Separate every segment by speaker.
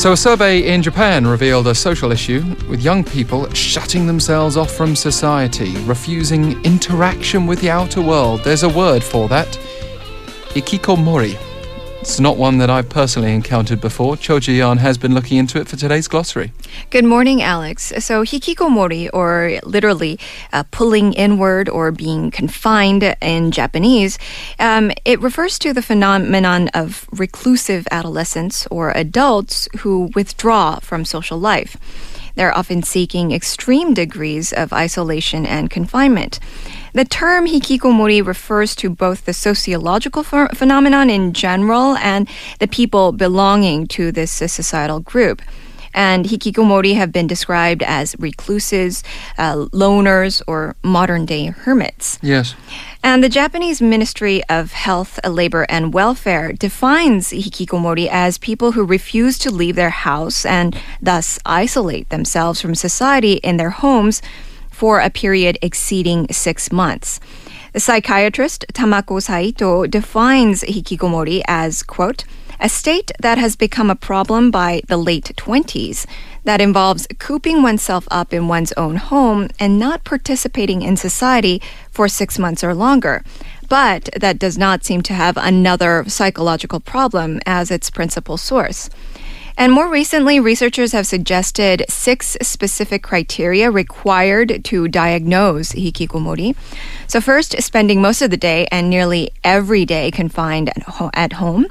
Speaker 1: So, a survey in Japan revealed a social issue with young people shutting themselves off from society, refusing interaction with the outer world. There's a word for that hikikomori. It's not one that I've personally encountered before. Cho Jooyeon has been looking into it for today's glossary.
Speaker 2: Good morning, Alex. So, hikikomori, or literally uh, pulling inward or being confined in Japanese, um, it refers to the phenomenon of reclusive adolescents or adults who withdraw from social life. They're often seeking extreme degrees of isolation and confinement. The term hikikomori refers to both the sociological ph- phenomenon in general and the people belonging to this societal group. And hikikomori have been described as recluses, uh, loners, or modern day hermits.
Speaker 1: Yes.
Speaker 2: And the Japanese Ministry of Health, Labor, and Welfare defines hikikomori as people who refuse to leave their house and thus isolate themselves from society in their homes for a period exceeding six months. The psychiatrist Tamaki Saito defines hikikomori as, quote, a state that has become a problem by the late 20s that involves cooping oneself up in one's own home and not participating in society for six months or longer. But that does not seem to have another psychological problem as its principal source. And more recently, researchers have suggested six specific criteria required to diagnose hikikomori. So, first, spending most of the day and nearly every day confined at home.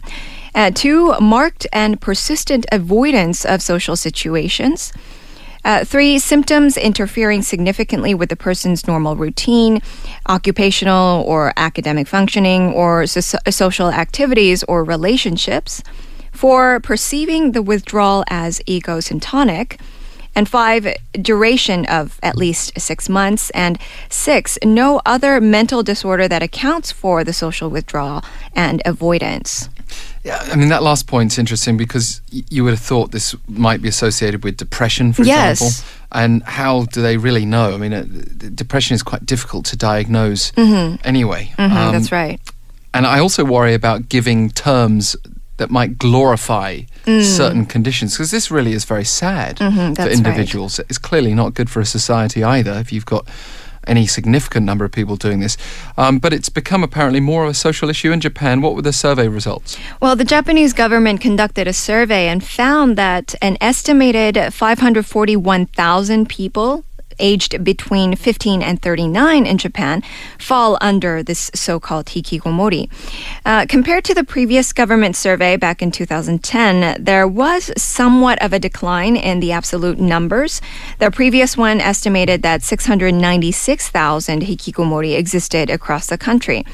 Speaker 2: Uh, two, marked and persistent avoidance of social situations. Uh, three, symptoms interfering significantly with the person's normal routine, occupational or academic functioning, or so- social activities or relationships. Four, perceiving the withdrawal as egosyntonic. And five, duration of at least six months. And six, no other mental disorder that accounts for the social withdrawal and avoidance.
Speaker 1: Yeah, I mean, that last point's interesting because y- you would have thought this might be associated with depression, for
Speaker 2: Yes.
Speaker 1: example. And how do they really know? I mean, uh, depression is quite difficult to diagnose anyway.
Speaker 2: Mhm,
Speaker 1: Um,
Speaker 2: that's right.
Speaker 1: And I also worry about giving terms that might glorify certain conditions because this really is very sad
Speaker 2: Mhm,
Speaker 1: for
Speaker 2: Mm. that's right.
Speaker 1: individuals. It's clearly not good for a society either if you've got any significant number of people doing this. Um, but it's become apparently more of a social issue in Japan. What were the survey results?
Speaker 2: Well, the Japanese government conducted a survey and found that an estimated 541,000 people aged between 15 and 39 in Japan fall under this so-called hikikomori. Uh, compared to the previous government survey back in 2010, there was somewhat of a decline in the absolute numbers. The previous one estimated that 696,000 hikikomori existed across the country.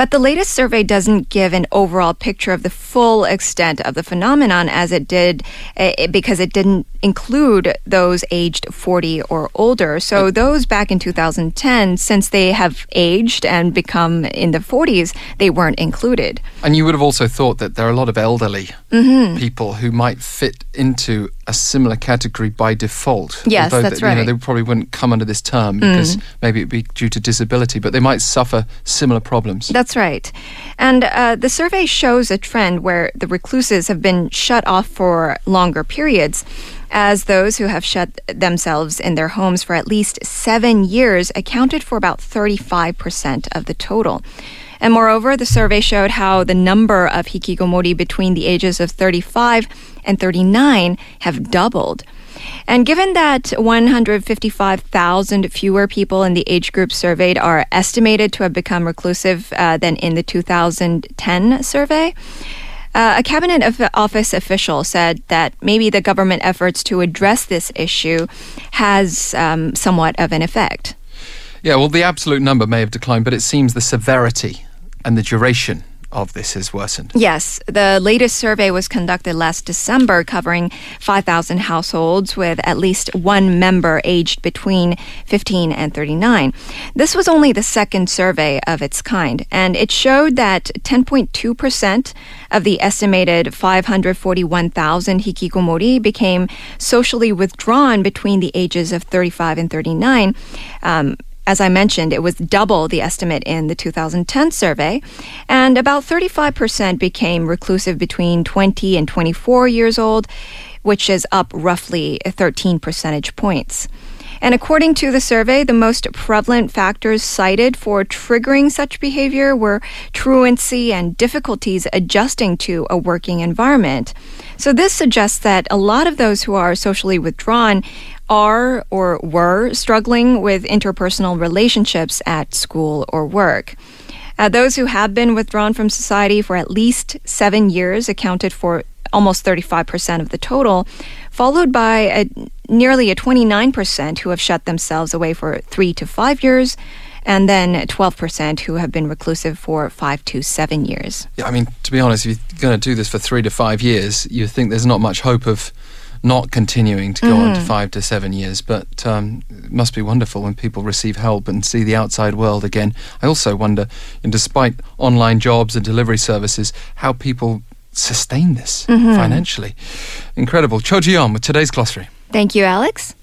Speaker 2: But the latest survey doesn't give an overall picture of the full extent of the phenomenon as it did eh, because it didn't include those aged 40 or older. So those back in 2010, since they have aged and become in the 40s, they weren't included.
Speaker 1: And you would have also thought that there are a lot of elderly
Speaker 2: Mm-hmm.
Speaker 1: people who might fit into a similar category by default.
Speaker 2: Yes,
Speaker 1: Although
Speaker 2: that's
Speaker 1: that, you know,
Speaker 2: right. Mm.
Speaker 1: they probably wouldn't come under this term because maybe it'd be due to disability, but they might suffer similar problems.
Speaker 2: That's right. And uh, the survey shows a trend where the recluses have been shut off for longer periods, as those who have shut themselves in their homes for at least seven years accounted for about 35% of the total. And moreover, the survey showed how the number of hikikomori between the ages of 35 and 39 have doubled. And given that 155,000 fewer people in the age group surveyed are estimated to have become reclusive uh, than in the 2010 survey, uh, a cabinet of- office official said that maybe the government efforts to address this issue has um, somewhat of an effect.
Speaker 1: Yeah, well, the absolute number may have declined, but it seems the severity and the duration of this has worsened.
Speaker 2: Yes, the latest survey was conducted last December, covering 5,000 households with at least one member aged between 15 and 39. This was only the second survey of its kind, and it showed that 10.2% of the estimated 541,000 hikikomori became socially withdrawn between the ages of 35 and 39. Um, as I mentioned, it was double the estimate in the 2010 survey, and about 35% became reclusive between 20 and 24 years old, which is up roughly 13 percentage points. And according to the survey, the most prevalent factors cited for triggering such behavior were truancy and difficulties adjusting to a working environment. So this suggests that a lot of those who are socially withdrawn are or were struggling with interpersonal relationships at school or work. Uh, those who have been withdrawn from society for at least seven years accounted for almost 35% of the total, followed by a, nearly a 29% who have shut themselves away for three to five years, and then 12% who have been reclusive for five to seven years.
Speaker 1: Yeah, I mean, to be honest, if you're going to do this for three to five years, you think there's not much hope of not continuing to go mm-hmm. on to mm-hmm. five to seven years. But um, it must be wonderful when people receive help and see the outside world again. I also wonder, and despite online jobs and delivery services, how people sustain this mm-hmm. financially. Incredible. Cho Ji with today's glossary.
Speaker 2: Thank you, Alex.